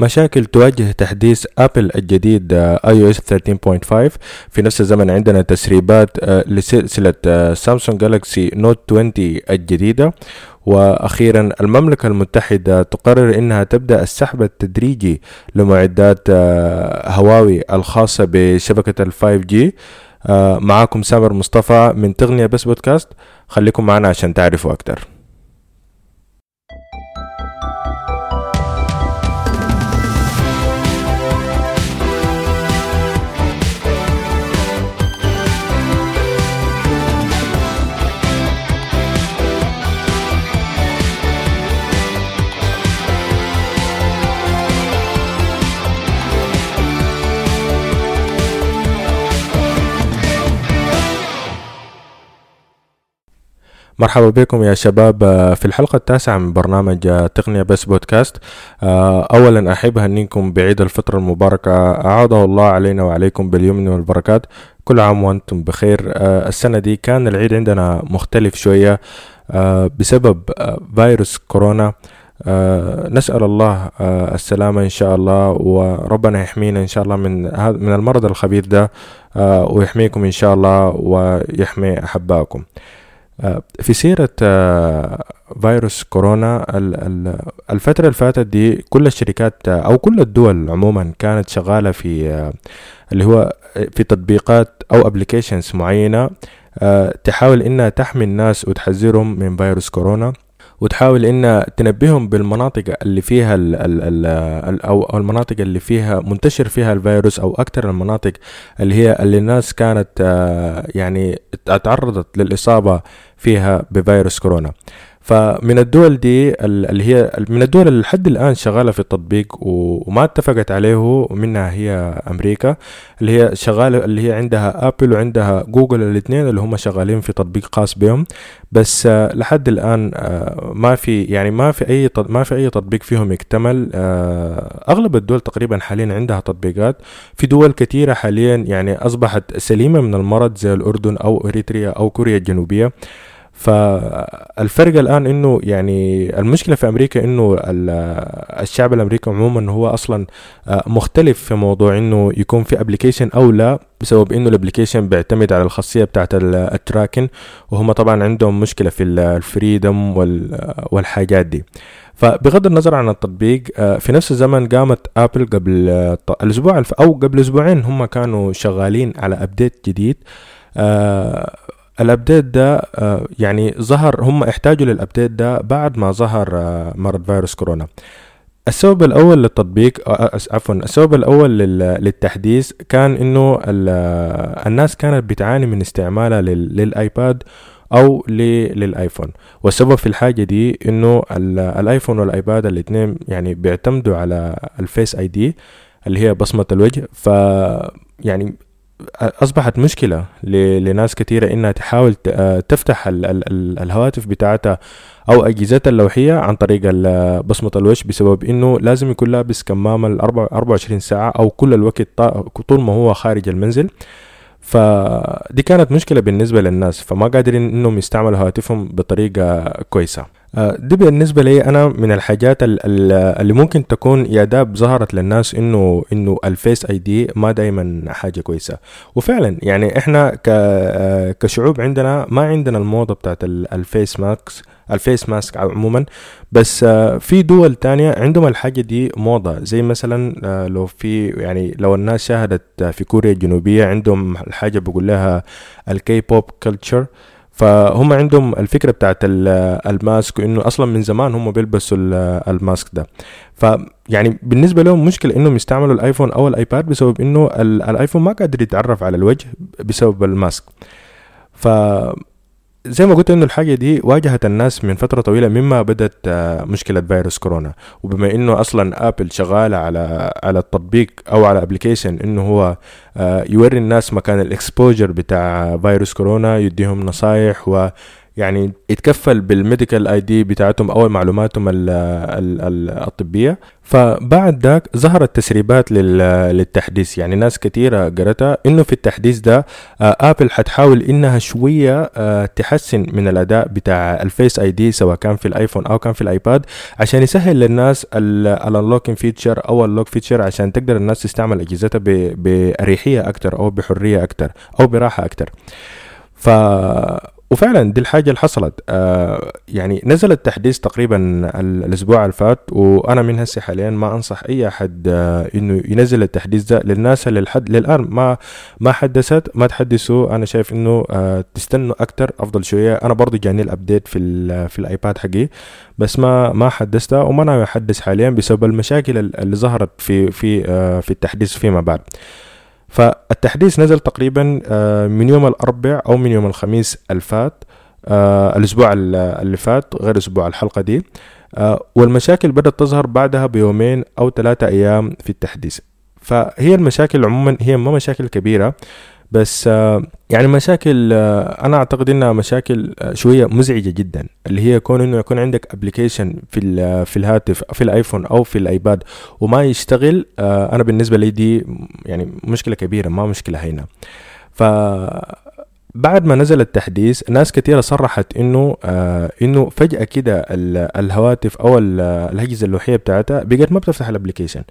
مشاكل تواجه تحديث Apple الجديد iOS 13.5 في نفس الزمن عندنا تسريبات آه، لسلسلة Samsung Galaxy Note 20 الجديدة. وأخيرا المملكة المتحدة تقرر إنها تبدأ السحب التدريجي لمعدات آه، هواوي الخاصة بشبكة ال 5G معاكم سامر مصطفى من تقنية بس بودكاست. خليكم معنا عشان تعرفوا أكتر. مرحبا بكم يا شباب. آه، في الحلقة التاسعة من برنامج آه، تقنية بس بودكاست. آه، أولا أحب أهنيكم بعيد الفطر المباركة. أعاده الله علينا وعليكم باليمن والبركات. كل عام وأنتم بخير. السنة دي كان العيد عندنا مختلف شوية بسبب فيروس كورونا. نسأل الله السلامة إن شاء الله وربنا يحمينا إن شاء الله من من المرض الخبيث ده. ويحميكم إن شاء الله ويحمي أحبائكم. في سيرة آه، فيروس كورونا الفترة اللي فاتت دي كل الشركات آه، أو كل الدول عموما كانت شغالة في اللي هو في تطبيقات أو ابليكيشنز معينة تحاول إنها تحمي الناس وتحذرهم من فيروس كورونا. وتحاول إن تنبههم بالمناطق اللي فيها ال ال ال أو المناطق اللي فيها منتشر فيها الفيروس أو أكثر المناطق اللي هي اللي الناس كانت يعني تعرضت للإصابة فيها بفيروس كورونا. فمن الدول دي اللي هي من الدول اللي لحد الآن شغالة في التطبيق وما اتفقت عليه منها هي أمريكا اللي هي شغالة اللي هي عندها ابل وعندها جوجل الاثنين اللي هم شغالين في تطبيق خاص بهم. بس لحد الآن آه، ما في يعني ما في أي ما في أي تطبيق فيهم يكتمل. آه، أغلب الدول تقريبا حاليا عندها تطبيقات. في دول كثيره حاليا يعني أصبحت سليمة من المرض زي الأردن أو إريتريا أو كوريا الجنوبية. فالفرق الآن إنه يعني المشكلة في أمريكا إنه الشعب الأمريكي عموما هو أصلا آه، مختلف في موضوع إنه يكون في application أو لا بسبب إنه ال application بيعتمد على الخاصية بتاعت ال tracking وهم طبعا عندهم مشكلة في ال freedom والحاجات دي. فبغض النظر عن التطبيق آه، في نفس الزمن قامت Apple قبل آه، الأسبوع أو قبل أسبوعين هم كانوا شغالين على update جديد ال update ده آه، يعني ظهر هم احتاجوا لل update ده بعد ما ظهر آه، مرض فيروس كورونا. السبب الأول للتطبيق آه، عفوا السبب الأول للتحديث كان إنه الناس كانت بتعاني من استعمالها لل iPad أو لل iPhone. والسبب في الحاجة دي إنه ال iPhone وال iPad الاثنين يعني بيعتمدوا على ال Face ID اللي هي بصمة الوجه ف يعني أصبحت مشكلة لناس كثيره إنها تحاول آه، تفتح الهواتف بتاعتها أو أجهزتها اللوحية عن طريق بصمة الوجه بسبب إنه لازم يكون لابس كمامة 24 ساعة أو كل الوقت طول ما هو خارج المنزل. فدي كانت مشكلة بالنسبة للناس فما قادرين إنهم يستعملوا هواتفهم بطريقة كويسة. دي بالنسبة لي أنا من الحاجات اللي ممكن تكون يا داب ظهرت للناس إنه إنه الفيس أي دي ما دايما حاجة كويسة. وفعلا يعني إحنا آه، كشعوب عندنا ما عندنا الموضة بتاعت ال face masks ال face mask عموما. بس آه، في دول تانية عندهم الحاجة دي موضة. زي مثلا لو في يعني لو الناس شاهدت في كوريا الجنوبية عندهم الحاجة بقول لها ال K-pop culture فهم عندهم الفكرة بتاعت ال mask وإنه أصلا من زمان هم بيلبسوا ال mask ده. فيعني بالنسبة لهم مشكلة إنهم يستعملوا الآيفون أو الآيباد بسبب إنه الآيفون ما قادر يتعرف على الوجه بسبب ال mask. ف زي ما قلت إنه الحاجة دي واجهت الناس من فترة طويلة مما بدأت آه، مشكلة فيروس كورونا. وبما إنه أصلا آبل شغالة على على التطبيق أو على application إنه هو آه، يوري الناس مكان ال exposure بتاع فيروس كورونا يديهم نصايح يعني يتكفل بال medical ID بتاعتهم أو معلوماتهم ال ال ال الطبية. فبعد ذاك ظهرت تسريبات للتحديث. يعني ناس كثيره قرتها إنه في التحديث ده آبل حتحاول إنها شوية تحسن من الأداء بتاع ال Face ID سواء كان في الآيفون أو كان في الآيباد عشان يسهل للناس ال unlocking feature أو ال lock feature عشان تقدر الناس تستعمل أجهزتها باريحيه أكثر أو بحرية أكثر أو براحة أكثر ف وفعلا دي الحاجة اللي حصلت. آه يعني نزل التحديث تقريبا الأسبوع اللي فات وأنا من هسه حاليا ما أنصح أي أحد آه إنه ينزل التحديث ده للناس اللي لحد للآن ما ما حدثت ما تحدثوا. أنا شايف إنه آه تستنوا أكتر أفضل شوية. أنا برضو جاني الأبديت في في الآيباد حقي بس ما ما حدثتها وما أنا أحدث حاليا بسبب المشاكل اللي ظهرت في في آه في التحديث فيما بعد. فالتحديث نزل تقريبا من يوم الأربع أو من يوم الخميس الفات الأسبوع اللي فات غير أسبوع الحلقة دي. والمشاكل بدأت تظهر بعدها بيومين أو ثلاثة أيام في التحديث. فهي المشاكل عموما هي ما مشاكل كبيرة. بس يعني مشاكل أنا أعتقد إنها مشاكل شوية مزعجة جدا اللي هي كون إنه يكون عندك application في في الهاتف في الآيفون أو في الآيباد وما يشتغل أنا بالنسبة لي دي يعني مشكلة كبيرة ما مشكلة هينة. ف بعد ما نزل التحديث ناس كثيرة صرحت إنه آه إنه فجأة كده الهواتف أو الأجهزة اللوحية بتاعتها بقت ما بتفتح ال application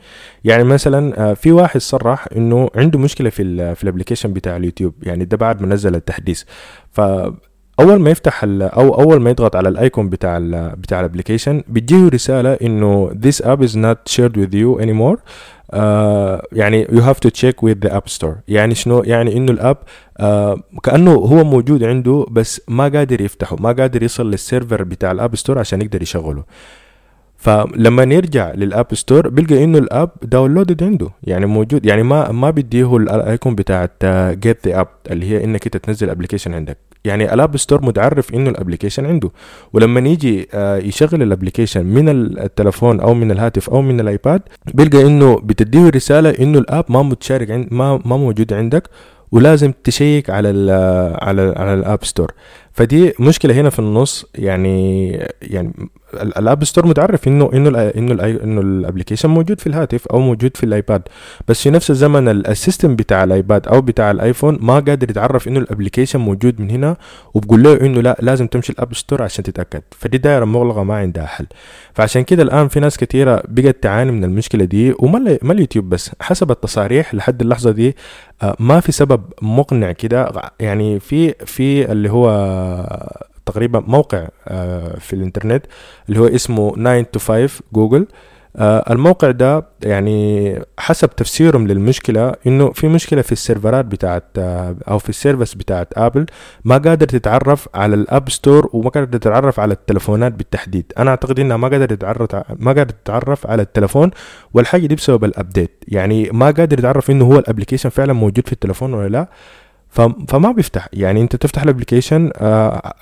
يعني مثلا آه في واحد صرح إنه عنده مشكلة في في ال application بتاع اليوتيوب. يعني ده بعد ما نزل التحديث. ف أول ما يفتح أو أول ما يضغط على ال icon بتاع ال بتاع ال application بتجيه رسالة إنه this app is not shared with you anymore. آه يعني you have to check with the app store. يعني شنو؟ يعني إنه ال app آه كأنه هو موجود عنده بس ما قادر يفتحه ما قادر يصل لل server بتاع ال App Store عشان يقدر يشغله. فلما يرجع لل App Store بيلقى إنه ال app downloaded عنده. يعني موجود يعني ما ما بيديه ال icon بتاعت get the app اللي هي إنك أنت تنزل application عندك. يعني ال App Store متعرف إنه ال application عنده. ولما يجي يشغل ال application من التلفون أو من الهاتف أو من الآيباد بيلقى إنه بتديه رسالة إنه ال app ما متشارك عند ما ما موجود عندك ولازم تشيك على ال على ال على ال App Store فدي مشكلة هنا في النص. يعني يعني ال App Store متعرف انه إنه إنه إنه ال application موجود في الهاتف أو موجود في الآيباد. بس في نفس الزمن ال system بتاع الآيباد أو بتاع الآيفون ما قادر يتعرف إنه ال application موجود من هنا وبقول له إنه لا لازم تمشي ال App Store عشان تتأكد. فدي دايرة مغلقة ما عندها حل. فعشان كده الآن في ناس كثيره بقت تعاني من المشكلة دي وما ما اليوتيوب بس. حسب التصاريح لحد اللحظة دي ما في سبب مقنع كده. يعني في في اللي هو تقريبا موقع في الإنترنت اللي هو اسمه 9 to 5 جوجل. الموقع ده يعني حسب تفسيرهم للمشكلة إنه في مشكلة في السيرفرات بتاعت أو في ال service بتاعت آبل ما قادر تتعرف على ال App Store وما قادر تتعرف على التلفونات بالتحديد. أنا أعتقد إنها ما قادر تتعرف ما قادر تتعرف على التلفون والحاجة دي بسبب ال update يعني ما قادر يتعرف إنه هو ال application فعلا موجود في التلفون ولا لا. فما بيفتح. يعني انت تفتح ال application آه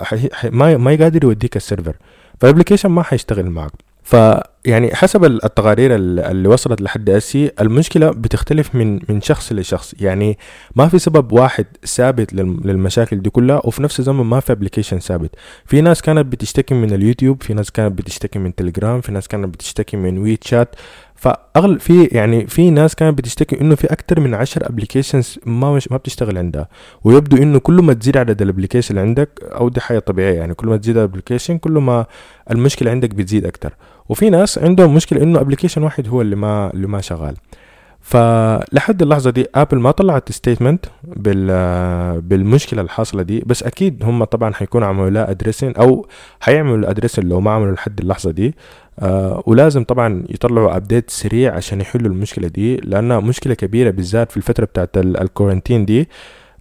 ما ما يقدر يوديك ال server. فال application ما حيشتغل معك. فيعني حسب التقارير اللي وصلت لحد اسي المشكلة بتختلف من من شخص لشخص. يعني ما في سبب واحد ثابت للمشاكل دي كلها وفي نفس الزمن ما في application ثابت. في ناس كانت بتشتكي من اليوتيوب في ناس كانت بتشتكي من تليجرام في ناس كانت بتشتكي من WeChat فاغلب في يعني في ناس كانت بتشتكي إنه في أكتر من عشر applications ما مش ما بتشتغل عندها. ويبدو إنه كل ما تزيد عدد ال application اللي عندك أو دي حاجة طبيعية يعني كل ما تزيد ال application كل ما المشكلة عندك بتزيد أكتر. وفي ناس عندهم مشكلة إنه application واحد هو اللي ما اللي ما شغال. فلحد اللحظة دي ابل ما طلعت statement بال بالمشكلة الحاصلة دي. بس أكيد هم طبعا حيكونوا عملوا لها addressing أو حيعملوا addressing لو ما عملوا لحد اللحظة دي. آه ولازم طبعا يطلعوا update سريع عشان يحلوا المشكلة دي لأنها مشكلة كبيرة بالذات في الفترة بتاعت ال quarantine دي.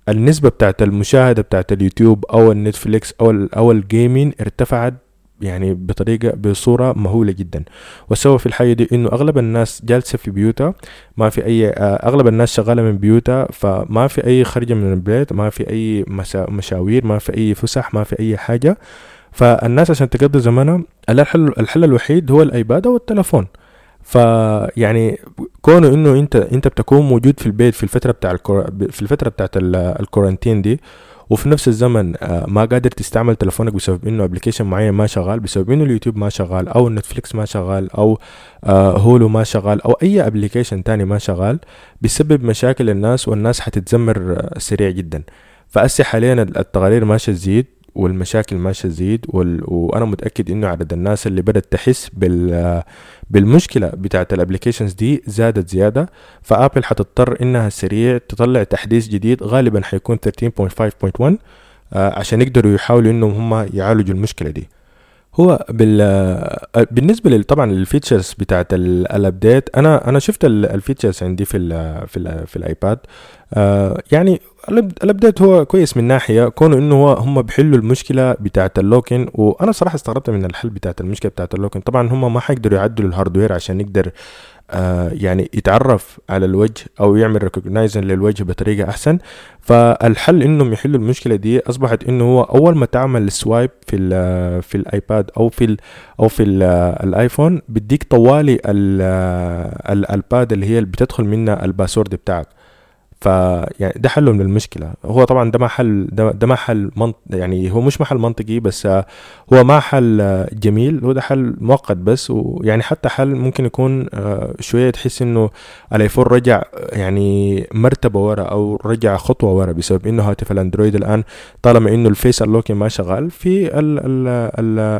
النسبة بتاعت المشاهدة بتاعت اليوتيوب أو النتفليكس أو ال أو ال gaming ارتفعت يعني بطريقة بصورة مهولة جدا. والسبب في الحاجة دي إنه أغلب الناس جالسة في بيوتها ما في أي أغلب الناس شغالة من بيوتها فما في أي خرجة من البيت ما في أي مشاوير ما في أي فسح ما في أي حاجة. فالناس عشان تقضي زمانها الحل, الحل الوحيد هو الآيباد أو التلفون. فيعني كونه إنه انت أنت بتكون موجود في البيت في الفترة بتاع الكور... في الفترة بتاعت ال quarantine دي وفي نفس الزمن آه، ما قادر تستعمل تلفونك بسبب إنه application معين ما شغال بسبب إنه اليوتيوب ما شغال أو نتفليكس ما شغال أو آه، هولو ما شغال أو أي application تاني ما شغال بيسبب مشاكل للناس والناس حتتذمر آه، سريع جدا. فهسي حاليا التقارير ماشية تزيد. والمشاكل ماشية تزيد وال... وأنا متأكد إنه عدد الناس اللي بدأت تحس بال بالمشكلة بتاعت ال applications دي زادت زيادة. فآبل حتضطر إنها سريع تطلع تحديث جديد غالبا حيكون 13.5.1 آه، عشان يقدروا يحاولوا إنهم هم يعالجوا المشكلة دي. هو بال بالنسبة لل طبعا ال features بتاعت ال update أنا أنا شفت ال features عندي في ال في ال في الآيباد آه يعني ال update هو كويس من ناحية كونه إنه هم بيحلوا المشكلة بتاعت ال locking وأنا صراحة استغربت من الحل بتاعت المشكلة بتاعت ال locking. طبعا هم ما حيقدروا يعدلوا ال hardware عشان يقدر آه يعني يتعرف على الوجه أو يعمل recognizing للوجه بطريقة أحسن. فالحل إنهم يحلوا المشكلة دي أصبحت إنه هو أول ما تعمل swipe في ال في الآيباد أو في أو في ال الآيفون بيديك طوالي ال pad اللي هي اللي بتدخل منها ال password بتاعك. فيعني ده حله من المشكلة. هو طبعا ده ما حل ده, ده ما حل منط يعني هو مش محل منطقي بس هو ما حل جميل هو ده حل مؤقت بس ويعني حتى حل ممكن يكون آه، شوية تحس إنه الآيفون رجع يعني مرتبة ورا أو رجع خطوة ورا بسبب إنه هاتف الأندرويد الآن طالما إنه ال face lock ما شغال في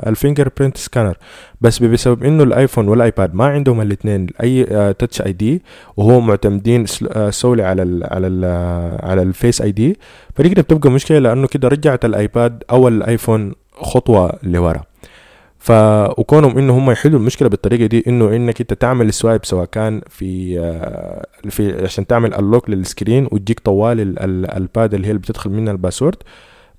ال fingerprint scanner. بس بسبب إنه الآيفون والآيباد ما عندهم الاثنين أي touch ID وهو معتمدين solely على ال على ال على ال face ID فدي كده بتبقى مشكلة لأنه كده رجعت الآيباد أو الآيفون خطوة لورا. ف وكونهم إنه هم يحلوا المشكلة بالطريقة دي إنه إنك أنت تعمل swipe سواء كان في في عشان تعمل ال lock لل screen وتجيك طوال ال pad اللي هي اللي بتدخل منها ال password.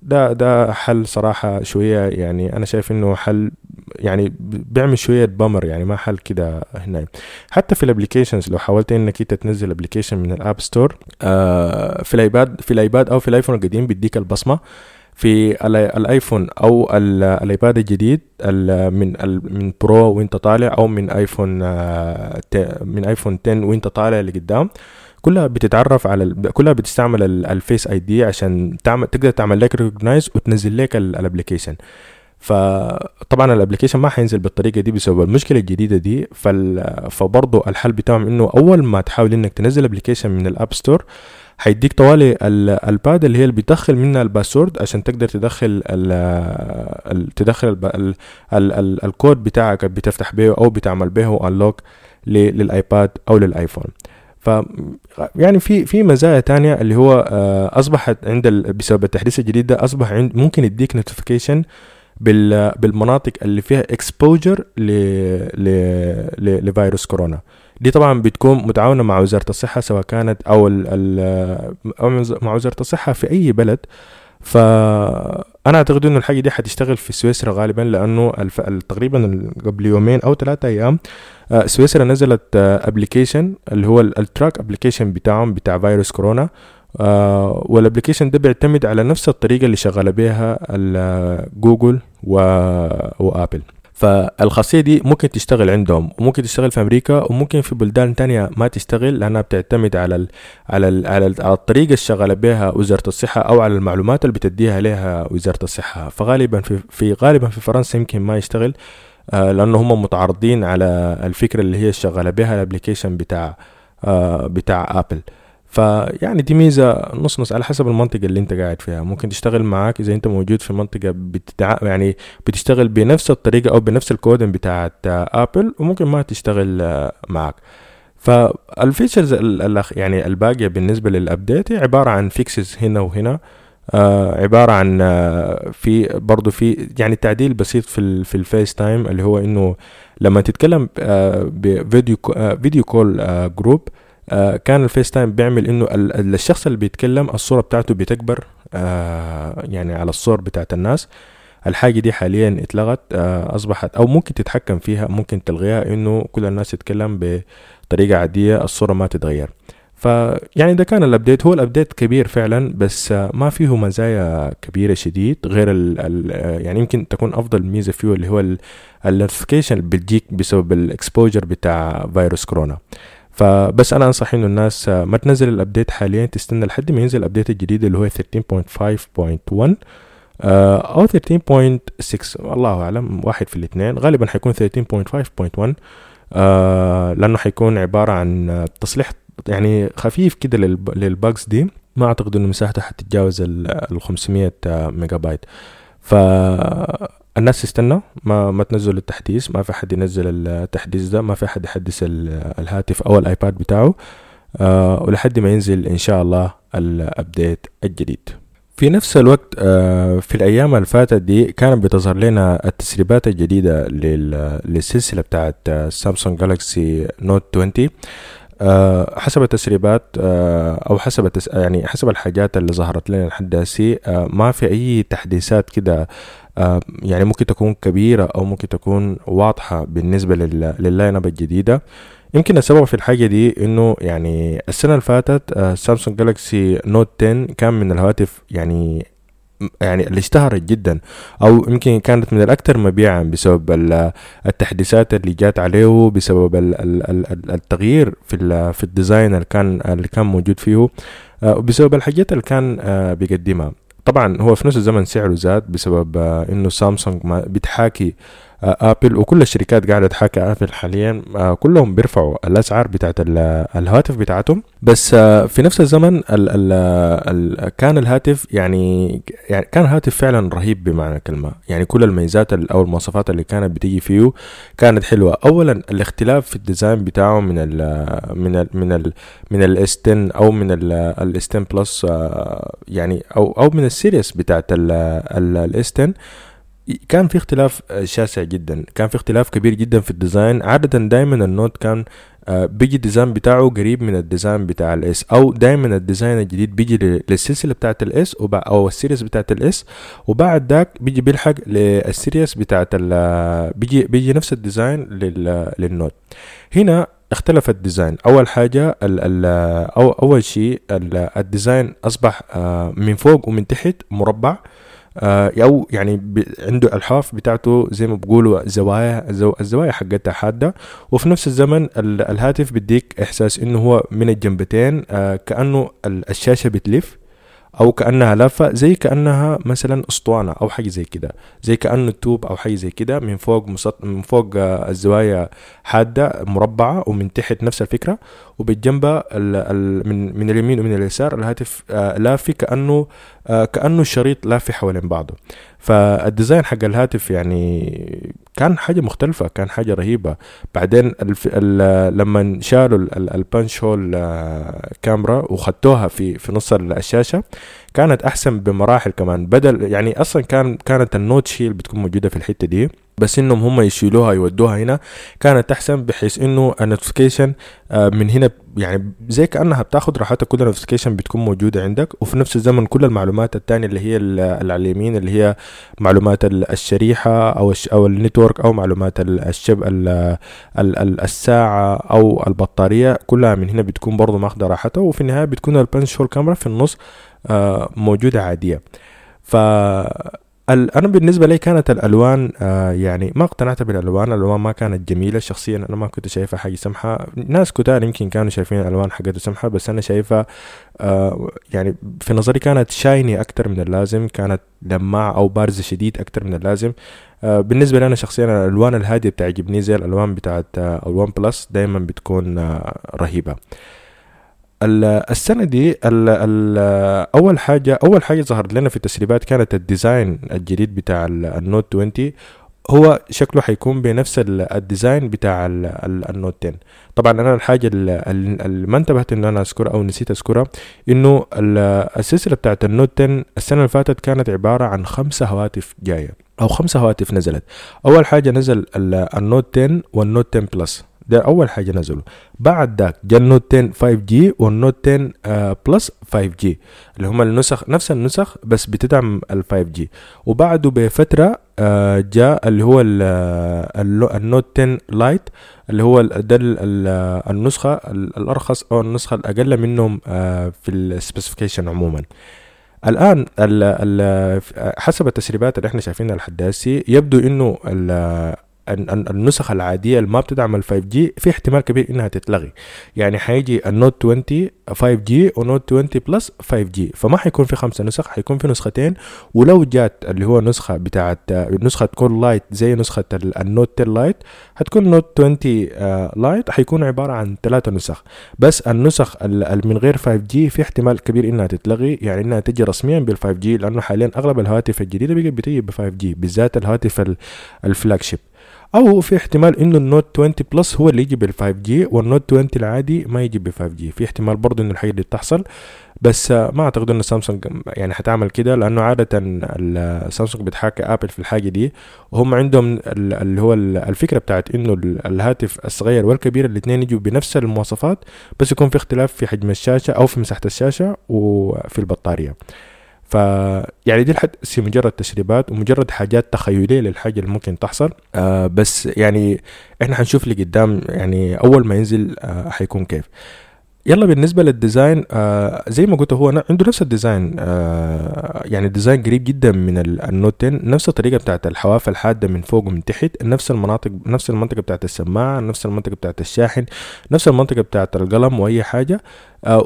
ده ده حل صراحة شوية يعني أنا شايف إنه حل يعني بيعمل شوية بمر يعني ما حل كده هنا حتى في ال applications لو حاولت إنك أنت تنزل application من store آه في الأيباد في الأيباد أو في الأيفون القديم بيديك البصمة. في الايفون أو الايباد الجديد من من Pro وأنت طالع أو من ايفون آه، من ايفون 10 وأنت طالع لقدام. كلها بتتعرف على. كلها بتستعمل ال face ID عشان تعمل تقدر تعمل لك recognize وتنزل لك ال application فطبعا ال application ما حينزل بالطريقة دي بسبب المشكلة الجديدة دي. فال... الحل بتاعهم انه أول ما تحاول انك تنزل application من ال App Store حيديك طوالي ال pad اللي هي اللي بيدخل منها ال password عشان تقدر تدخل ال تدخل ال ال ال الكود بتاعك بتفتح به أو بتعمل به unlock للآيباد أو للآيفون. ف يعني في في مزايا تانية اللي هو آه، أصبحت عند بسبب التحديث الجديد ده أصبح عند ممكن يديك notification بالمناطق اللي فيها exposure لفيروس كورونا. دي طبعا بتكون متعاونة مع وزارة الصحة سواء كانت أو ال ال مع وزارة الصحة في أي بلد. فانا أعتقد إنه الحاجة دي حتشتغل في سويسرا غالبا لأنه تقريبا قبل يومين أو ثلاثة أيام آه، سويسرا نزلت application آه، اللي هو ال track application بتاعهم بتاع فيروس كورونا. آه وال application ده بيعتمد على نفس الطريقة اللي شغالة بيها جوجل وابل فالخاصية دي ممكن تشتغل عندهم وممكن تشتغل في أمريكا وممكن في بلدان تانية ما تشتغل لأنها بتعتمد على ال على ال على, ال على الطريقة اللي شغالة بها وزارة الصحة أو على المعلومات اللي بتديها لها وزارة الصحة. فغالبا في, في غالبا في فرنسا يمكن ما يشتغل آه لأنه هم متعارضين على الفكرة اللي هي شغالة بها ال application بتاع آه بتاع أبل فيعني دي ميزة نص نص على حسب المنطقة اللي انت قاعد فيها. ممكن تشتغل معاك إذا انت موجود في منطقة بتتع... يعني بتشتغل بنفس الطريقة أو بنفس ال coding بتاعت ابل وممكن ما تشتغل معاك. فال features يعني الباقية بالنسبة لل update هي عبارة عن fixes هنا وهنا. آه عبارة عن آه في برضو في يعني تعديل بسيط في في ال FaceTime اللي هو إنه لما تتكلم آه بفيديو آه video call آه group آه كان ال FaceTime بيعمل إنه الشخص اللي بيتكلم الصورة بتاعته بتكبر آه يعني على الصور بتاعت الناس. الحاجة دي حاليا اتلغت آه أصبحت أو ممكن تتحكم فيها ممكن تلغيها إنه كل الناس تتكلم بطريقة عادية الصورة ما تتغير. فيعني ده كان ال update هو ال update كبير فعلا بس ما فيه مزايا كبيرة شديد غير ال ال يعني يمكن تكون أفضل ميزة فيه اللي هو ال notification اللي بتجيك بسبب ال exposure بتاع فيروس كورونا. فبس أنا أنصح إنه الناس ما تنزل ال update حاليا تستنى لحد ما ينزل ال update الجديد اللي هو 13.5.1 أو 13.6 الله أعلم واحد في الاثنين. غالبا حيكون 13.5.1 آه لأنه حيكون عبارة عن تصليح يعني خفيف كده لل bugs دي. ما أعتقد إنه مساحته حتتجاوز ال 500 ميجا بايت. فالناس تستنى ما ما تنزل التحديث ما في حد ينزل التحديث ده ما في حد يحدث الهاتف أو الآيباد بتاعه. آه ولحد ما ينزل إن شاء الله ال update الجديد. في نفس الوقت آه في الأيام اللي فاتت دي كانت بتظهر لنا التسريبات الجديدة للسلسلة بتاعت سامسونج جالاكسي نوت 20 أه حسب التسريبات أه أو حسب التس... يعني حسب الحاجات اللي ظهرت لنا لحد أه ما في أي تحديثات كده يعني ممكن تكون كبيرة أو ممكن تكون واضحة بالنسبة لل... لل line up الجديدة. يمكن السبب في الحاجة دي إنه يعني السنة اللي فاتت Samsung Galaxy Note 10 كان من الهواتف يعني يعني اللي اشتهرت جدا أو يمكن كانت من الأكثر مبيعا بسبب التحديثات اللي جات عليه بسبب التغيير في في ال design اللي كان اللي كان موجود فيه وبسبب الحاجات اللي كان بيقدمها. طبعا هو في نفس الزمن سعره زاد بسبب إنه سامسونج بتحاكي Apple وكل الشركات قاعدة تحاكي Apple حاليا. كلهم بيرفعوا الأسعار بتاعت الهواتف بتاعتهم. بس في نفس الزمن ال ال ال كان الهاتف يعني يعني كان هاتف فعلا رهيب بمعنى الكلمة. يعني كل الميزات أو المواصفات اللي كانت بتيجي فيه كانت حلوة. اولا الاختلاف في ال design بتاعه من ال من ال من ال من ال S10 أو من ال S10 Plus يعني أو أو من ال series بتاعت ال S10 كان في اختلاف شاسع جدا. كان في اختلاف كبير جدا في الديزاين. عادة دايما النوت كان بيجي الديزاين بتاعه قريب من الديزاين بتاع الاس أو دايما الديزاين الجديد بيجي للسلسلة بتاعت الاس أو السيريس بتاعت الاس وبعد ذاك بيجي بيلحق لل series بتاعت بيجي بيجي نفس ال design لل Note. هنا اختلف ال design. أول حاجة ال ال أو أول شيء ال design أصبح من فوق ومن تحت مربع. أو يعني عنده الحواف بتاعته زي ما بيقولوا زوايا الزوايا حقتها حادة. وفي نفس الزمن الهاتف بيديك إحساس إنه هو من الجنبتين كأنه الشاشة بتلف. أو كأنها لافه زي كأنها مثلا أسطوانة أو حاجة زي كده. زي كانه tube أو حاجة زي كده من فوق مسط... من فوق الزوايا حادة مربعة ومن تحت نفس الفكرة وبالجنبها ال... ال... من من اليمين ومن اليسار الهاتف لافي كأنه كأنه الشريط لافي حوالين بعضه. فال design حق الهاتف يعني كان حاجة مختلفة كان حاجة رهيبة. بعدين الف... ال... لما شالوا ال punch hole camera وختوها في في نص الشاشة كانت أحسن بمراحل كمان. بدل يعني أصلا كان كانت ال notch بتكون موجودة في الحتة دي بس إنهم هم يشيلوها يودوها هنا. كانت أحسن بحيث إنه ال notification من هنا يعني زي كأنها بتاخد راحتها كل notification بتكون موجودة عندك. وفي نفس الزمن كل المعلومات الثانية اللي هي اللي على اليمين اللي هي معلومات الشريحة أو أو النتورك أو معلومات الشب الساعة أو البطارية كلها من هنا بتكون برضه ماخدة راحتها. وفي النهاية بتكون البنش هول كاميرا في النص. موجودة عادية. ف أنا بالنسبة لي كانت الألوان آه يعني ما اقتنعت بالألوان الألوان ما كانت جميلة. شخصيا أنا ما كنت شايفها حاجة سمحة. ناس كتار يمكن كانوا شايفين الألوان حقتها سمحة بس أنا شايفها آه يعني في نظري كانت شايني أكتر من اللازم كانت لماعه أو بارزة شديد أكتر من اللازم. آه بالنسبة لي أنا شخصيا الألوان الهادية بتعجبني زي الألوان بتاعت ال OnePlus دايما بتكون رهيبة. السنة دي ال ال أول حاجة أول حاجة ظهرت لنا في التسريبات كانت ال design الجديد بتاع ال Note 20 هو شكله حيكون بنفس ال design بتاع ال Note 10 طبعا أنا الحاجة اللي ما انتبهت إن أنا أذكرها أو نسيت أذكرها إنه السلسلة بتاعت ال Note 10 السنة اللي فاتت كانت عبارة عن خمسة هواتف جاية أو خمسة هواتف نزلت. أول حاجة نزل ال Note 10 وال Note 10 Plus ده أول حاجة نزلوا. بعد ذاك جاء ال Note 10 5G وال Note 10 آه Plus 5G اللي هم النسخ نفس النسخ بس بتدعم ال 5G. وبعده بفترة آه جاء اللي هو ال Note 10 Lite اللي هو ده النسخة الأرخص أو النسخة الأقل منهم آه في ال specification عموما. الآن ال ال حسب التسريبات اللي إحنا شايفينها لحد يبدو إنه النسخ العادية اللي ما بتدعم ال 5G في احتمال كبير إنها تتلغي. يعني حيجي ال Note 20 5G و Note 20 Plus 5G فما حيكون في خمسة نسخ حيكون في نسختين. ولو جات اللي هو نسخة بتاعت نسخة تكون Lite زي نسخة ال Note 10 Lite حتكون Note 20 Lite حيكون عبارة عن ثلاثة نسخ. بس النسخ من غير 5G في احتمال كبير إنها تتلغي. يعني إنها تجي رسميا بال 5G لأنه حاليا أغلب الهواتف الجديدة بقت بتجي ب 5G بالذات الهاتف ال flagship أو في احتمال إنه ال Note 20 Plus هو اللي يجي بال 5G وال Note 20 العادي ما يجي ب 5G في احتمال برضه إنه الحاجة دي تحصل بس ما أعتقد ان سامسونج يعني حتعمل كده لأنه عادة سامسونج بتحاكي Apple في الحاجة دي. وهم عندهم اللي هو الفكرة بتاعت إنه الهاتف الصغير والكبير الاثنين يجوا بنفس المواصفات بس يكون في اختلاف في حجم الشاشة أو في مساحة الشاشة وفي البطارية. ف يعني دي لحد مجرد تسريبات ومجرد حاجات تخيلية للحاجة اللي ممكن تحصل. آه بس يعني إحنا حنشوف لقدام يعني أول ما ينزل آه حيكون كيف. يلا بالنسبة لل design آه زي ما قلت هو عنده نفس ال design آه يعني ال design قريب جدا من ال Note 10 نفس الطريقة بتاعت الحواف الحاده من فوق ومن تحت نفس المناطق نفس المنطقة بتاعت السماعة نفس المنطقة بتاعت الشاحن نفس المنطقة بتاعت القلم وأي حاجة.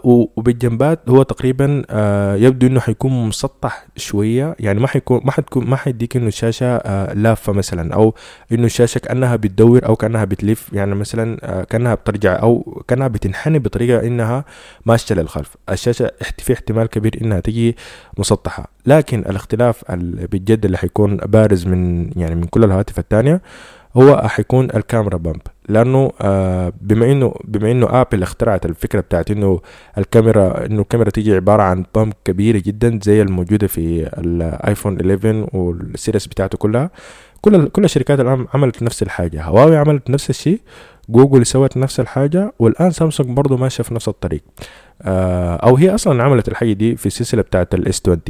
وبالجنبات هو تقريبا آه يبدو إنه حيكون مسطح شوية. يعني ما حيكون ما حتكون ما حيديك إنه الشاشة آه لافة مثلا أو إنه الشاشة كأنها بتدور أو كأنها بتلف. يعني مثلا آه كأنها بترجع أو كأنها بتنحني بطريقة إنها ماشيه للخلف الشاشة في احتمال كبير إنها تجي مسطحة. لكن الاختلاف بالجد اللي حيكون بارز من يعني من كل الهواتف الثانية هو حيكون ال camera bump. لأنه آه بما إنه بما إنه Apple اخترعت الفكرة بتاعت إنه الكاميرا إنه الكاميرا تيجي عبارة عن bump كبيرة جدا زي الموجودة في ال iPhone 11 وال series بتاعته كلها كل كل الشركات الآن عملت نفس الحاجة. هواوي عملت نفس الشيء جوجل سوت نفس الحاجة والآن سامسونج برضه ماشيه في نفس الطريق. آه أو هي أصلا عملت الحاجة دي في السلسله بتاعت ال S20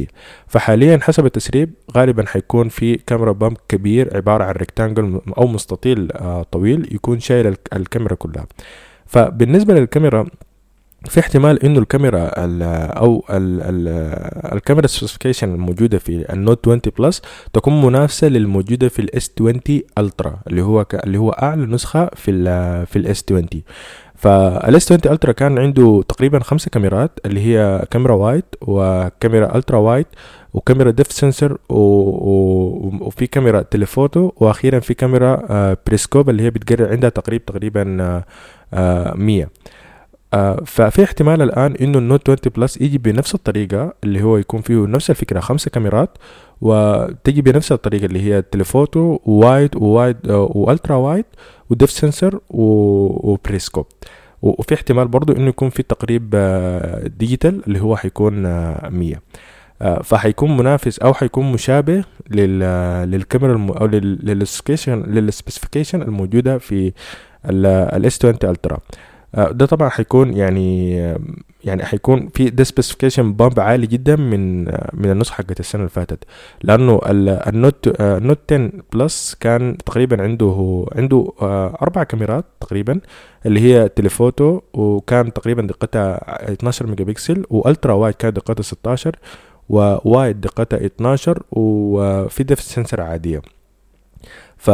فحاليا حسب التسريب غالبا حيكون في camera bump كبير عبارة عن rectangle أو مستطيل آه طويل يكون شايل الكاميرا كلها. فبالنسبة للكاميرا في احتمال إنه الكاميرا ال أو ال ال الكاميرا specification الموجودة في النوت 20 plus تكون منافسة للموجودة في الاس 20 ultra اللي هو اللي هو أعلى نسخة في ال في الاس 20 فالاس 20 ultra كان عنده تقريبا خمسة كاميرات اللي هي كاميرا wide وكاميرا ultra wide وكاميرا depth sensor وفي كاميرا telephoto وأخيرا في كاميرا بريسكوب اللي هي بتقرب عندها تقريبا تقريبا 100 آه ففي احتمال الآن إنه النوت 20 plus يجي بنفس الطريقة اللي هو يكون فيه نفس الفكرة خمسة كاميرات وتجي بنفس الطريقة اللي هي telephoto wide و wide آه و ultra wide و depth sensor و periscope وفي احتمال برضو إنه يكون في تقريب آه digital اللي هو حيكون 100 فحيكون منافس أو حيكون مشابه للكاميرا الم... أو لل specification الموجودة في الاس 20 ultra ده طبعا حيكون يعني يعني حيكون في ده specification bump عالي جدا من من النسخة حقت السنة اللي فاتت. لأنه النوت النوت 10 plus كان تقريبا عنده عنده أربع كاميرات تقريبا اللي هي telephoto وكان تقريبا دقتها 12 megapixel و ultra wide كانت دقتها 16 و wide دقتها 12 وفي depth sensor عادية. ف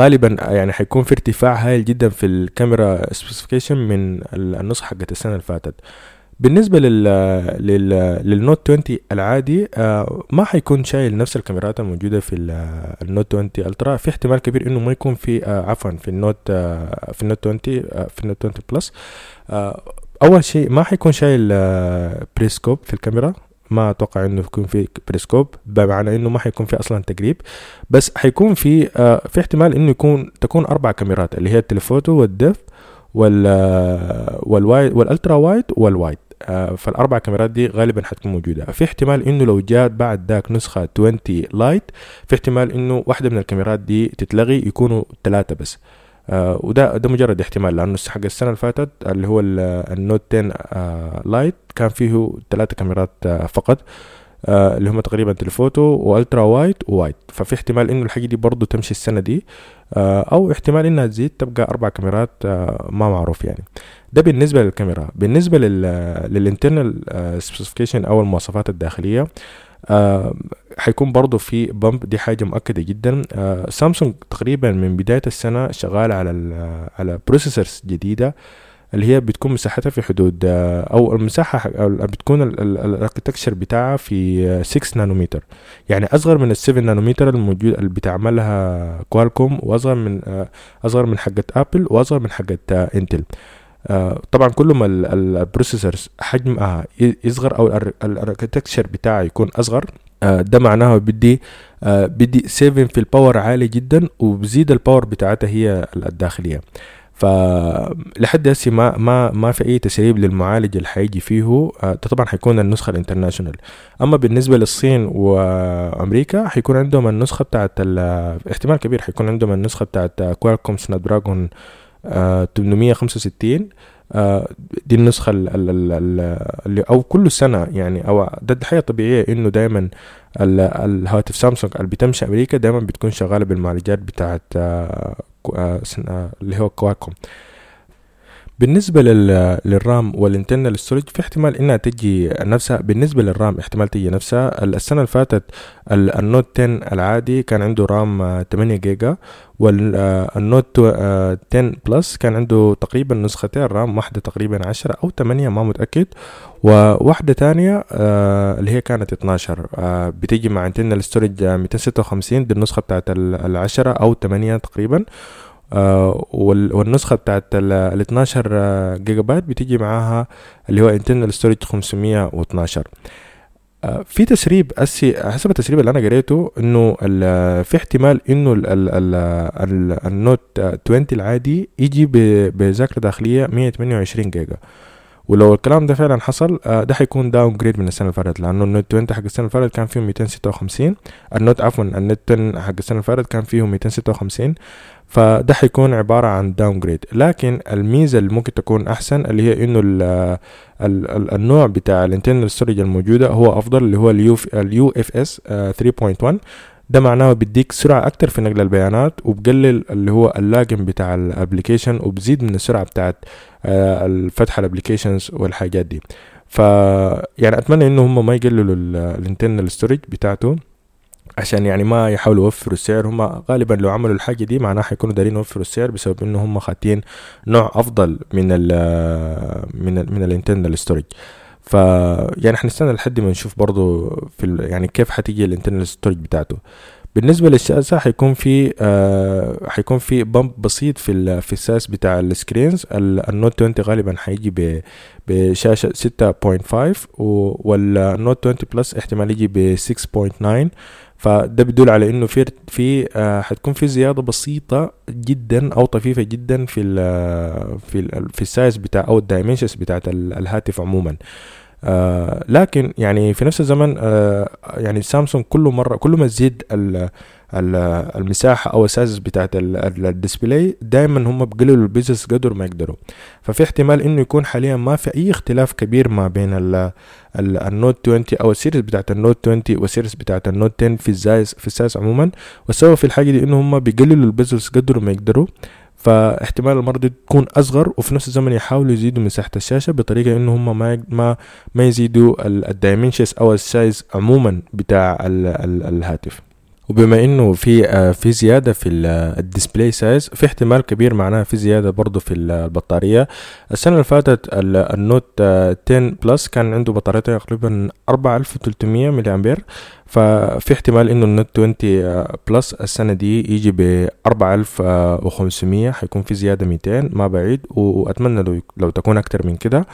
غالبا يعني حيكون في ارتفاع هائل جدا في الكاميرا specification من النسخة حقت السنة اللي فاتت. بالنسبة لل, لل... للنوت 20 العادي آه ما حيكون شايل نفس الكاميرات الموجودة في النوت 20 ultra في احتمال كبير إنه ما يكون في آه عفوا في النوت آه في النوت 20 آه في النوت 20 plus أول شيء ما حيكون شايل بريسكوب في الكاميرا. ما أتوقع إنه يكون في بريسكوب بمعنى إنه ما حيكون في أصلا تقريب بس حيكون في آه في احتمال إنه يكون تكون أربع كاميرات اللي هي التليفوتو والدف وال والوايد والألترا وايد والوايد. آه فالأربع كاميرات دي غالبا حتكون موجودة. في احتمال إنه لو جات بعد ذاك نسخة 20 lite في احتمال إنه واحدة من الكاميرات دي تتلغي يكونوا ثلاثة بس. آه وده ده مجرد احتمال لأنه حق السنة اللي فاتت اللي هو النوت 10 آه lite كان فيه ثلاثة كاميرات آه فقط آه اللي هم تقريبا telephoto و ultra wide و wide ففي احتمال إنه الحاجة دي برضو تمشي السنة دي آه أو احتمال إنها تزيد تبقى أربع كاميرات آه ما معروف يعني. ده بالنسبة للكاميرا. بالنسبة لل لل internal specification أو المواصفات الداخلية آه حيكون برضو في bump دي حاجة مؤكدة جدا. آه سامسونج تقريبا من بداية السنة شغال على على processors جديدة اللي هي بتكون مساحتها في حدود آه، أو المساحة بتكون ال architecture بتاعها في 6 نانومتر يعني أصغر من ال 7 نانومتر الموجود اللي بتعملها كوالكوم وأصغر من آه، أصغر من حقة ابل وأصغر من حقة انتل آه، طبعا كل ما ال processors حجمها يصغر أو ال architecture بتاعها يكون أصغر ده معناه بدي بدي saving في ال power عالي جدا وبزيد ال power بتاعتها هي الداخلية. فلحد هسه ما ما ما في أي تسريب للمعالج اللي حيجي فيه آه، ده طبعا حيكون النسخة ال international. أما بالنسبة للصين وأمريكا حيكون عندهم النسخة بتاعت احتمال كبير حيكون عندهم النسخة بتاعت كوالكوم سناب دراجون 865 دي النسخة اللي أو كل سنة يعني أو ده الحقيقة طبيعية إنه دايما الهواتف سامسونج اللي بتمشي أمريكا دايما بتكون شغالة بالمعالجات بتاعت آه، آه، آه، اللي هو بالنسبة لل RAM وال internal storage في احتمال إنها تجي نفسها. بالنسبة لل RAM احتمال تجي نفسها. السنة اللي فاتت النوت 10 العادي كان عنده RAM 8 جيجا والنوت 10 plus كان عنده تقريبا نسختين. RAM واحدة تقريبا 10 أو 8 ما متأكد. وواحدة تانية آه، اللي هي كانت 12 بتيجي مع internal storage 256 دي النسخة بتاعت العشرة أو 8 تقريبا. آه، والنسخة بتاعت ال 12 جيجا بايت بتيجي معاها اللي هو internal storage 512 آه، في تسريب أسي حسب التسريب اللي أنا قريته إنه في احتمال إنه ال ال ال ال النوت 20 العادي يجي بذاكرة داخلية 128 جيجا. ولو الكلام ده فعلا حصل آه، ده حيكون downgrade من السنة اللي فاتت لأنه النوت 20 حق السنة اللي فاتت كان فيه 256 النوت عفوا النوت 10 حق السنة اللي فاتت كان فيه 256 فده حيكون عبارة عن downgrade لكن الميزة اللي ممكن تكون أحسن اللي هي إنه ال ال ال النوع بتاع ال internal storage الموجودة هو أفضل اللي هو ال UFS 3.1 ده معناه بيديك سرعة أكتر في نقل البيانات وبقلل اللي هو ال lagging بتاع ال application وبزيد من السرعة بتاعت آه، الفتح ال applications والحاجات دي. ف يعني أتمنى إنه هم ما يقللوا ال internal storage بتاعته. عشان يعني ما يحاولوا يوفروا السعر. هم غالبا لو عملوا الحاجة دي معناها حيكونوا دارين يوفروا السعر بسبب إنه هم خاتين نوع أفضل من ال من ال من ال internal storage ف يعني حنستنى لحد ما نشوف برضو في يعني كيف حتيجي ال internal storage بتاعته. بالنسبة للشاشة حيكون في آه حيكون في bump بسيط في في ال size بتاع ال screens. النوت 20 غالبا حيجي بشاشة 6.5 وال Note 20 Plus احتمال يجي ب 6.9 فده بيدل على إنه في في آه حتكون في زيادة بسيطة جدا أو طفيفة جدا في ال في ال في ال size بتاع أو ال dimensions بتاعت الهاتف عموما. آه لكن يعني في نفس الزمن آه يعني سامسونج كل مرة كل ما تزيد المساحة أو ال size بتاعت ال display دائما هم بيقللوا ال bezels قدر ما يقدروا. ففي احتمال إنه يكون حاليا ما في أي اختلاف كبير ما بين النوت 20 أو السيريز بتاعت النوت 20 والسيريز بتاعت النوت 10 في الزايز في السايز عموما. والسبب في الحاجة دي إنه هم بيقللوا ال bezels قدر ما يقدروا. فاحتمال المرة دي تكون أصغر وفي نفس الزمن يحاولوا يزيدوا مساحة الشاشة بطريقة إنه هم ما ما ما يزيدوا ال dimensions أو ال size عموما بتاع الهاتف. وبما إنه في آه، في زيادة في ال display size في احتمال كبير معناها في زيادة برضه في البطارية. السنة اللي فاتت ال Note 10 Plus كان عنده بطارية تقريبا 4300 ملي امبير ففي احتمال إنه ال Note 20 Plus السنة دي يجي ب 4500 حيكون في زيادة 200 ما بعيد وأتمنى لو, لو تكون أكتر من كده.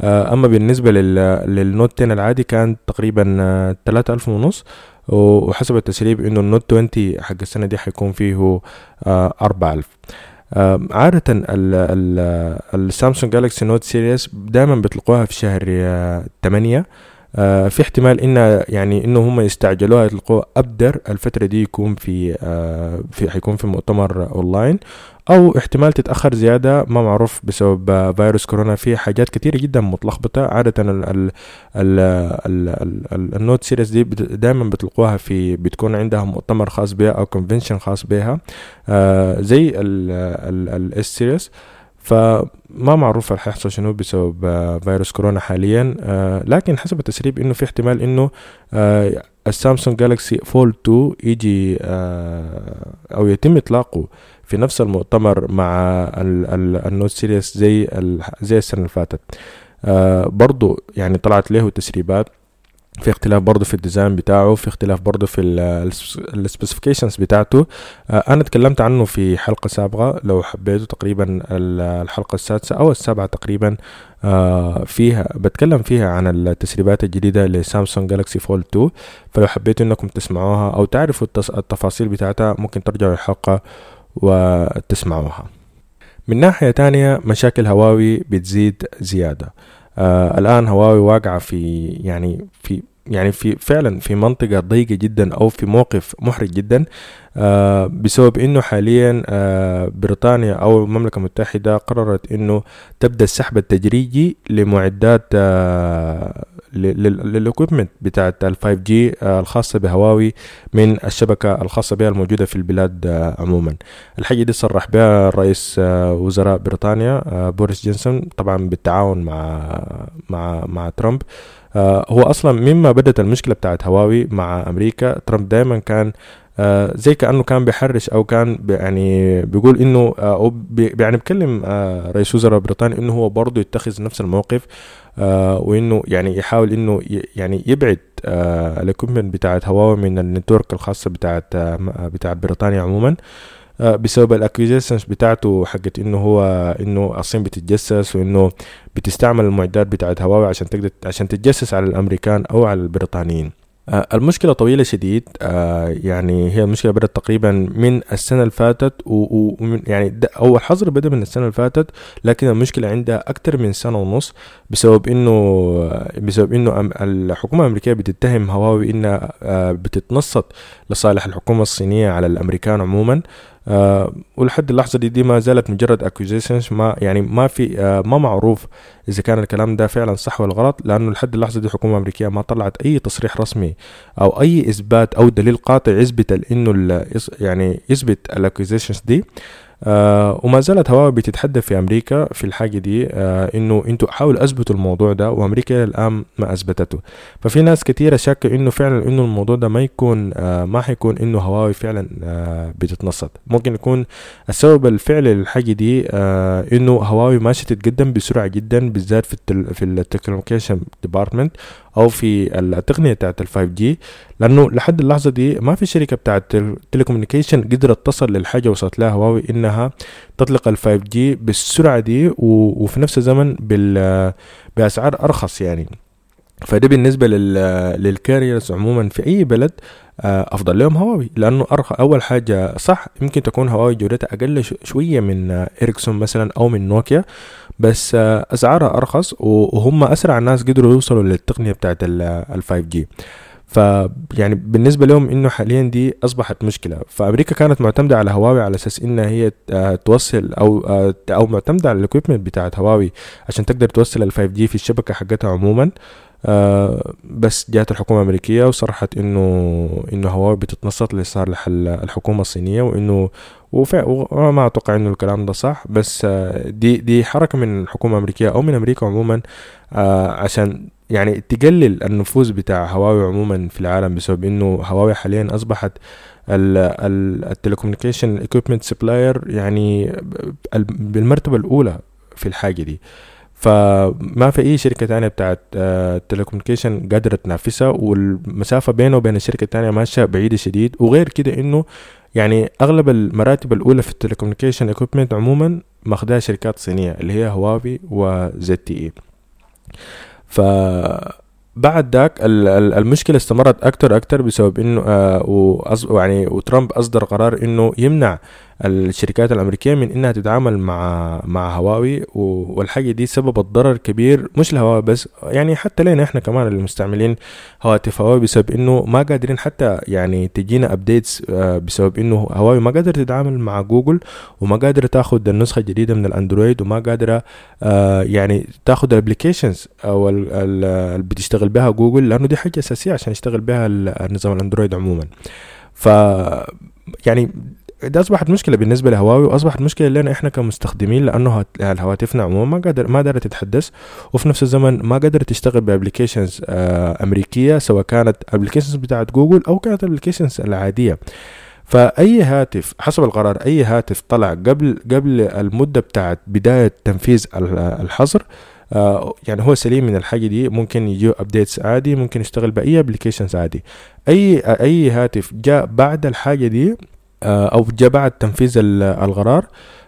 آه، أما بالنسبة لل Note 10 العادي كان تقريبا 3000 ونص. وحسب التسريب إنه ال Note 20 حق السنة دي حيكون فيه آه، أربعة ألف. عادة ال Samsung Galaxy Note series دائما بيطلقوها في شهر آه، تمانية. آه في احتمال إن يعني إنه هم يستعجلوها يطلقوها. أبدر الفترة دي يكون في آه في حيكون في مؤتمر أونلاين أو احتمال تتأخر زيادة ما معروف بسبب فيروس كورونا. في حاجات كتيره جدا متلخبطة عادة ال ال ال ال ال ال Note series دي دائما بيطلقوها في بتكون عندها مؤتمر خاص بها أو convention خاص بها آه زي ال S series فما معروف رح يحصل شنو بسبب آه، فيروس كورونا حاليا. آه، لكن حسب التسريب إنه في احتمال إنه آه، ال Samsung Galaxy Fold 2 يجي أو يتم إطلاقه في نفس المؤتمر مع ال Note series زي زي السنة اللي فاتت. برضو يعني طلعت له تسريبات. في اختلاف برضه في ال design بتاعه في اختلاف برضه في ال specifications بتاعته. آه، أنا اتكلمت عنه في حلقة سابقة لو حبيتوا تقريبا الحلقة السادسة أو السابعة تقريبا آه، فيها بتكلم فيها عن التسريبات الجديدة ل Samsung Galaxy Fold 2 فلو حبيتوا إنكم تسمعوها أو تعرفوا التفاصيل بتاعتها ممكن ترجعوا الحلقة وتسمعوها. من ناحية تانية مشاكل هواوي بتزيد زيادة. آه الآن هواوي واقعة في يعني في يعني في فعلا في منطقة ضيقة جدا أو في موقف محرج جدا آه بسبب إنه حاليا آه بريطانيا أو المملكة المتحدة قررت إنه تبدأ السحب التدريجي لمعدات آه لل equipment بتاعت ال 5G آه، الخاصة بهواوي من الشبكة الخاصة بها الموجودة في البلاد آه، عموما. الحاجة دي صرح بها رئيس آه، وزراء بريطانيا بوريس جونسون طبعا بالتعاون مع مع مع ترامب. هو أصلا مما بدت المشكلة بتاعت هواوي مع أمريكا ترامب دائما كان زي كأنه كان بيحرش أو كان يعني بيقول إنه أو يعني بيكلم آه رئيس وزراء بريطانيا إنه هو برضه يتخذ نفس الموقف. آه وإنه يعني يحاول إنه يعني يبعد آه ال equipment بتاعت هواوي من ال network الخاصة بتاعت آه بتاعت بريطانيا عموما بسبب ال accusations بتاعته حقت إنه هو إنه الصين بتتجسس وإنه بتستعمل المعدات بتاعت هواوي عشان تقدر عشان تتجسس على الأمريكان أو على البريطانيين. المشكلة طويلة شديد. آه، يعني هي المشكلة بدأت تقريبا من السنة اللي فاتت ومن يعني أو الحظر بدأ من السنة اللي فاتت لكن المشكلة عندها أكتر من سنة ونص بسبب إنه بسبب إنه الحكومة الأمريكية بتتهم هواوي إنها آه، بتتنصت لصالح الحكومة الصينية على الأمريكان عموما. آه ولحد اللحظة دي, دي ما زالت مجرد accusations ما يعني ما في آه ما معروف إذا كان الكلام ده فعلا صح ولا غلط لأنه لحد اللحظة دي الحكومة الأمريكية ما طلعت أي تصريح رسمي أو أي إثبات أو دليل قاطع يثبت إنه يعني يثبت الاكوزيشنز دي. آه وما زالت هواوي بتتحدث في أمريكا في الحاجة دي آه إنه إنتوا حاولوا أثبتوا الموضوع ده وأمريكا الآن ما أثبتته. ففي ناس كثيره شاكه إنه فعلا إنه الموضوع ده ما يكون آه ما حيكون إنه هواوي فعلا آه بتتنصت. ممكن يكون السبب الفعلي للحاجة دي آه إنه هواوي ماشيه تتقدم بسرعة جدا بالذات في ال tel في ال technology department أو في التقنية بتاعت ال 5G لأنه لحد اللحظة دي ما في شركة بتاعت ال telecommunication قدرت تصل للحاجة وصلت لها هواوي إنها تطلق ال 5G بالسرعة دي وفي نفس الزمن بأسعار أرخص يعني. فده بالنسبة لل carriers عموما في أي بلد آه، أفضل لهم هواوي. لأنه أرخ أول حاجة صح يمكن تكون هواوي جودتها أقل شوية من إريكسون مثلا أو من نوكيا بس آه، أسعارها أرخص وهم أسرع ناس قدروا يوصلوا للتقنية بتاعت ال 5G ف يعني بالنسبة لهم إنه حاليا دي أصبحت مشكلة. فأمريكا كانت معتمدة على هواوي على أساس إنها هي آه، توصل أو أو معتمدة على ال equipment بتاعت هواوي عشان تقدر توصل ال 5G في الشبكة حقتها عموما. آه بس جات الحكومة الأمريكية وصرحت إنه إنه هواوي بتتنصت لصالح الحكومة الصينية وإنه وما أتوقع إنه الكلام ده صح بس آه دي دي حركة من الحكومة الأمريكية أو من أمريكا عموما آه عشان يعني تقلل النفوذ بتاع هواوي عموما في العالم بسبب إنه هواوي حاليا أصبحت ال telecommunication equipment supplier يعني بالمرتبة الأولى في الحاجة دي. فما في أي شركة تانية بتاعت telecommunication آه، قادره تنافسها والمسافة بينه وبين الشركة التانية ماشية بعيده شديد. وغير كده إنه يعني أغلب المراتب الأولى في ال telecommunication equipment عموما ماخدها شركات صينية اللي هي هواوي و ZTE. ف بعد ذاك المشكلة استمرت أكتر أكتر بسبب إنه آه يعني وترامب أصدر قرار إنه يمنع الشركات الأمريكية من إنها تتعامل مع مع هواوي والحاجة دي سببت ضرر كبير مش لهواوي بس يعني حتى لنا إحنا كمان المستعملين هواتف هواوي بسبب إنه ما قادرين حتى يعني تجينا updates آه، بسبب إنه هواوي ما قادرة تتعامل مع جوجل وما قادرة تاخد النسخة الجديدة من الأندرويد وما قادرة آه، يعني تاخد ال applications أو اللي بتشتغل بها جوجل لأنه دي حاجة أساسية عشان يشتغل بها النظام الأندرويد عموما. ف يعني ده أصبحت مشكلة بالنسبة لهواوي وأصبحت مشكلة لنا إحنا كمستخدمين لأنه هواتفنا عموما ما قادر ما قادره تتحدث وفي نفس الزمن ما قادره تشتغل ب applications أمريكية سواء كانت applications بتاعت جوجل أو كانت applications العادية. فأي هاتف حسب القرار أي هاتف طلع قبل قبل المدة بتاعت بداية تنفيذ الحظر آه يعني هو سليم من الحاجة دي ممكن يجيه updates عادي ممكن يشتغل بأي applications عادي. اي أي هاتف جاء بعد الحاجة دي آه أو جاء بعد تنفيذ القرار.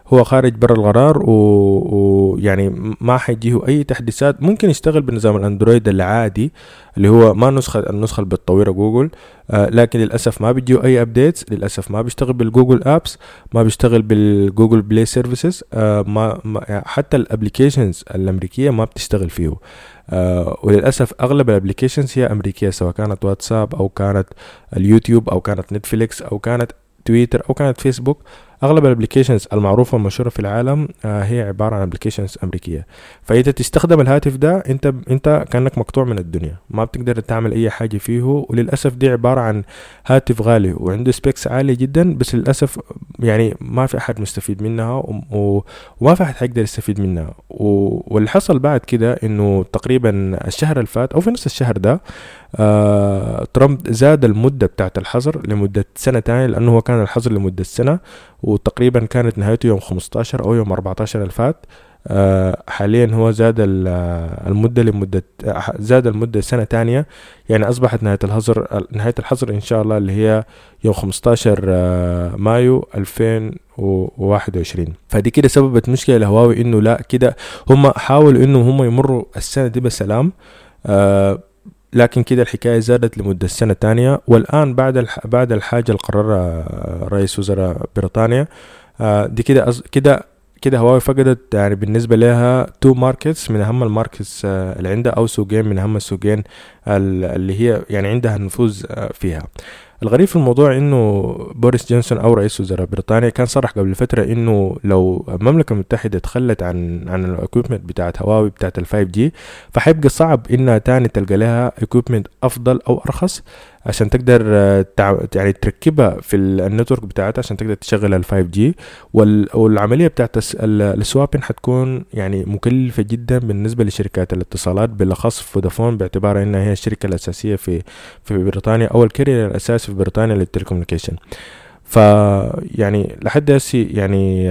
هو خارج برا القرار ويعني. ما حيجيه أي تحديثات. ممكن يشتغل بنظام الأندرويد العادي اللي هو ما نسخه النسخة اللي جوجل آه لكن للأسف ما بيجيه أي updates للأسف ما بيشتغل بال Google Apps ما بيشتغل بال Google Play Services آه ما, ما يعني حتى ال applications الأمريكية ما بتشتغل فيه. آه وللأسف أغلب ال applications هي أمريكية سواء كانت واتساب أو كانت اليوتيوب أو كانت نتفليكس أو كانت تويتر أو كانت فيسبوك أغلب ال applications المعروفة والمشهوره في العالم آه هي عبارة عن applications أمريكية. فانت تستخدم الهاتف ده أنت أنت كأنك مقطوع من الدنيا ما بتقدر تعمل أي حاجة فيه وللأسف دي عبارة عن هاتف غالي وعنده specs عالية جدا بس للأسف يعني ما في أحد مستفيد منها وما في أحد حيقدر يستفيد منها. واللي حصل بعد كده إنه تقريبا الشهر اللي فات أو في نفس الشهر ده آه ترامب زاد المدة بتاعت الحظر لمدة سنة تانية لأنه هو كان الحظر لمدة سنة وتقريبا كانت نهايته يوم 15 أو يوم 14 الفات آه حاليا هو زاد المدة لمدة زاد المدة سنة تانية يعني أصبحت نهاية الحظر نهاية الحظر إن شاء الله اللي هي يوم 15 آه مايو 2021 فدي كده سببت مشكلة لهواوي إنه لا كده هم حاولوا إنه هم يمروا السنة دي بسلام. آه لكن كده الحكاية زادت لمدة سنة تانية. والآن بعد الح... بعد الحاجة اللي قررها رئيس وزراء بريطانيا دي كده أز... كده كده هواوي فقدت يعني بالنسبة لها two markets من أهم ال markets اللي عندها أو سوقين من أهم السوقين اللي هي يعني عندها نفوذ فيها. الغريب في الموضوع إنه بوريس جونسون أو رئيس وزراء بريطانيا كان صرح قبل فترة إنه لو المملكة المتحدة تخلت عن عن ال equipment بتاعت هواوي بتاعت ال 5 G فحيبقى صعب إنها تاني تلقى لها equipment أفضل أو أرخص عشان تقدر يعني تركبها في ال network بتاعتها عشان تقدر تشغل ال 5 G والعملية بتاعت ال swapping حتكون يعني مكلفة جدا بالنسبة لشركات الاتصالات بالأخص فودافون باعتبارها إنها هي الشركة الأساسية في في بريطانيا أو ال carrier الاساسي في بريطانيا لل telecommunication ف يعني لحد هسي يعني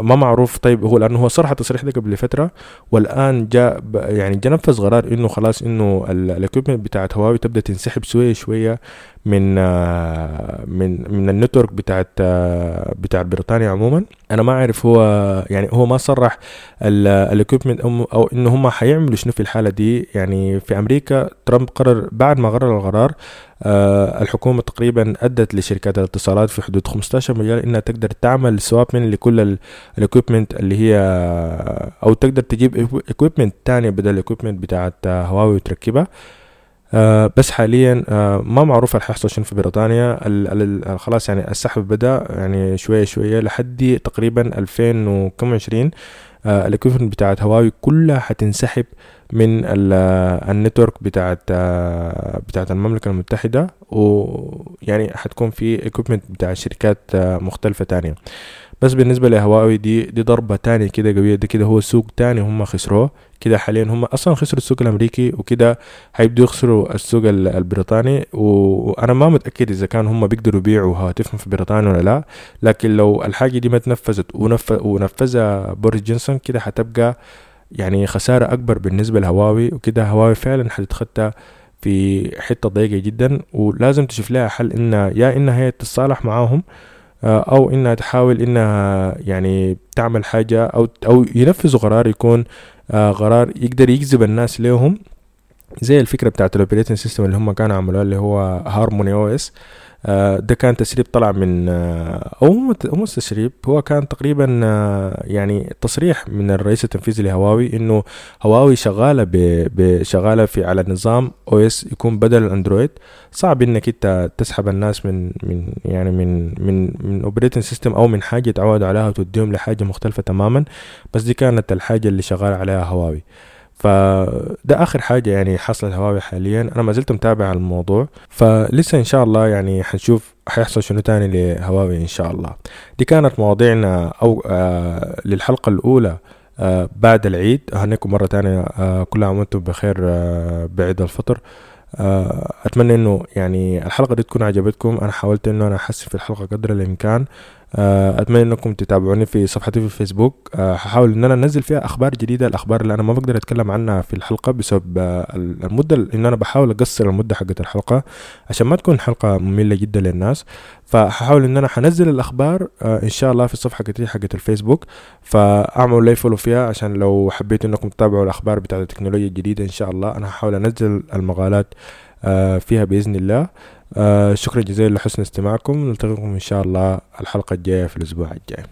ما معروف. طيب هو لأنه هو صرح التصريح ده قبل فترة والآن جاء يعني جاء نفذ قرار إنه خلاص إنه ال equipment بتاعت هواوي تبدأ تنسحب شوية شوية. من من من ال network بتاعت بتاعت بريطانيا عموما. أنا ما أعرف هو يعني هو ما صرح ال equipment أو, إنه هم حيعملوا شنو في الحالة دي. يعني في أمريكا ترامب قرر بعد ما قرر القرار آه الحكومة تقريبا أدت لشركات الاتصالات في حدود 15 مليار إنها تقدر تعمل swapping لكل ال equipment اللي هي أو تقدر تجيب equipment تانية بدل ال equipment بتاعت هواوي وتركبها. آه بس حاليا آه ما معروف حيحصل شنو في بريطانيا. ال ال خلاص يعني السحب بدأ يعني شوية شوية لحد تقريبا 2020 آه ال equipment بتاعت هواوي كلها حتنسحب من ال network بتاعت آه بتاعت المملكة المتحدة ويعني حتكون في equipment بتاع شركات آه مختلفة تانية. بس بالنسبة لهواوي دي دي ضربة تانية كده قوية ده كده هو سوق تاني هم خسروه. كده حاليا هم أصلا خسروا السوق الأمريكي وكده هيبدوا يخسروا السوق البريطاني. وأنا ما متأكد إذا كان هم بيقدروا يبيعوا هواتفهم في بريطانيا ولا لا. لكن لو الحاجة دي ما تنفذت ونفذها بوريس جونسون كده حتبقى يعني خسارة أكبر بالنسبة لهواوي. وكده هواوي فعلا حتتخت في حتة ضيقة جدا. ولازم تشوف لها حل إنها يا إنها هي تتصالح معاهم أو إنها تحاول إنها يعني تعمل حاجة أو أو ينفذوا قرار يكون قرار يقدر يجذب الناس لهم زي الفكرة بتاعت ال operating system اللي هم كانوا عملوها اللي هو Harmony OS. ده كان تسريب طلع من أو مو تسريب هو كان تقريبا يعني تصريح من الرئيس التنفيذي لهواوي إنه هواوي شغالة شغالة في على نظام OS يكون بدل الأندرويد. صعب إنك أنت تسحب الناس من من يعني من من من operating system أو من حاجة تعودوا عليها وتوديهم لحاجة مختلفة تماما بس دي كانت الحاجة اللي شغال عليها هواوي. فده آخر حاجة يعني حصلت هواوي حاليا. أنا ما زلت متابع الموضوع فلسه إن شاء الله يعني حنشوف حيحصل شنو تاني لهواوي إن شاء الله. دي كانت مواضيعنا أو آه للحلقة الأولى آه بعد العيد. أهنيكم مرة تانية آه كل عام وأنتم بخير آه بعيد الفطر. آه أتمنى إنه يعني الحلقة دي تكون عجبتكم. أنا حاولت إنه أنا أحسن في الحلقة قدر الإمكان. أتمنى إنكم تتابعوني في صفحتي في الفيسبوك. آه، هحاول إن أنا أنزل فيها أخبار جديدة. الأخبار اللي أنا ما بقدر أتكلم عنها في الحلقة بسبب آه، المدة إن أنا بحاول أقصر المدة حقت الحلقة عشان ما تكون حلقة مملة جدا للناس. فهحاول إن أنا حنزل الأخبار إن شاء الله في الصفحة حقتي حقت الفيسبوك. فأعملوا لي فولو فيها عشان لو حبيتوا إنكم تتابعوا الأخبار بتاعت التكنولوجيا الجديدة إن شاء الله أنا هحاول أنزل المقالات فيها بإذن الله. آه، شكرا جزيلا لحسن استماعكم. نلتقيكم إن شاء الله الحلقة الجاية في الأسبوع الجاي.